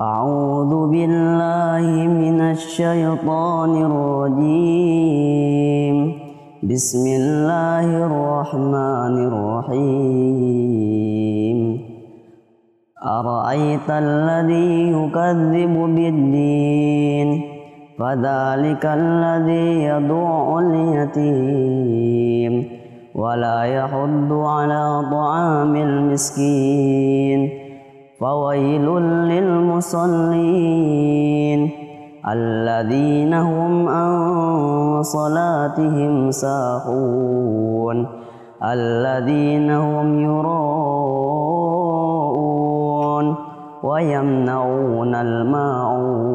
أعوذ بالله من الشيطان الرجيم. بسم الله الرحمن الرحيم. أرأيت الذي يكذب بالدين؟ فذلك الذي يدعو اليتيم. ولا يحض على طعام المسكين. فويل للمصلين الذين هم عن صلاتهم ساهون الذين هم يراءون ويمنعون الماعون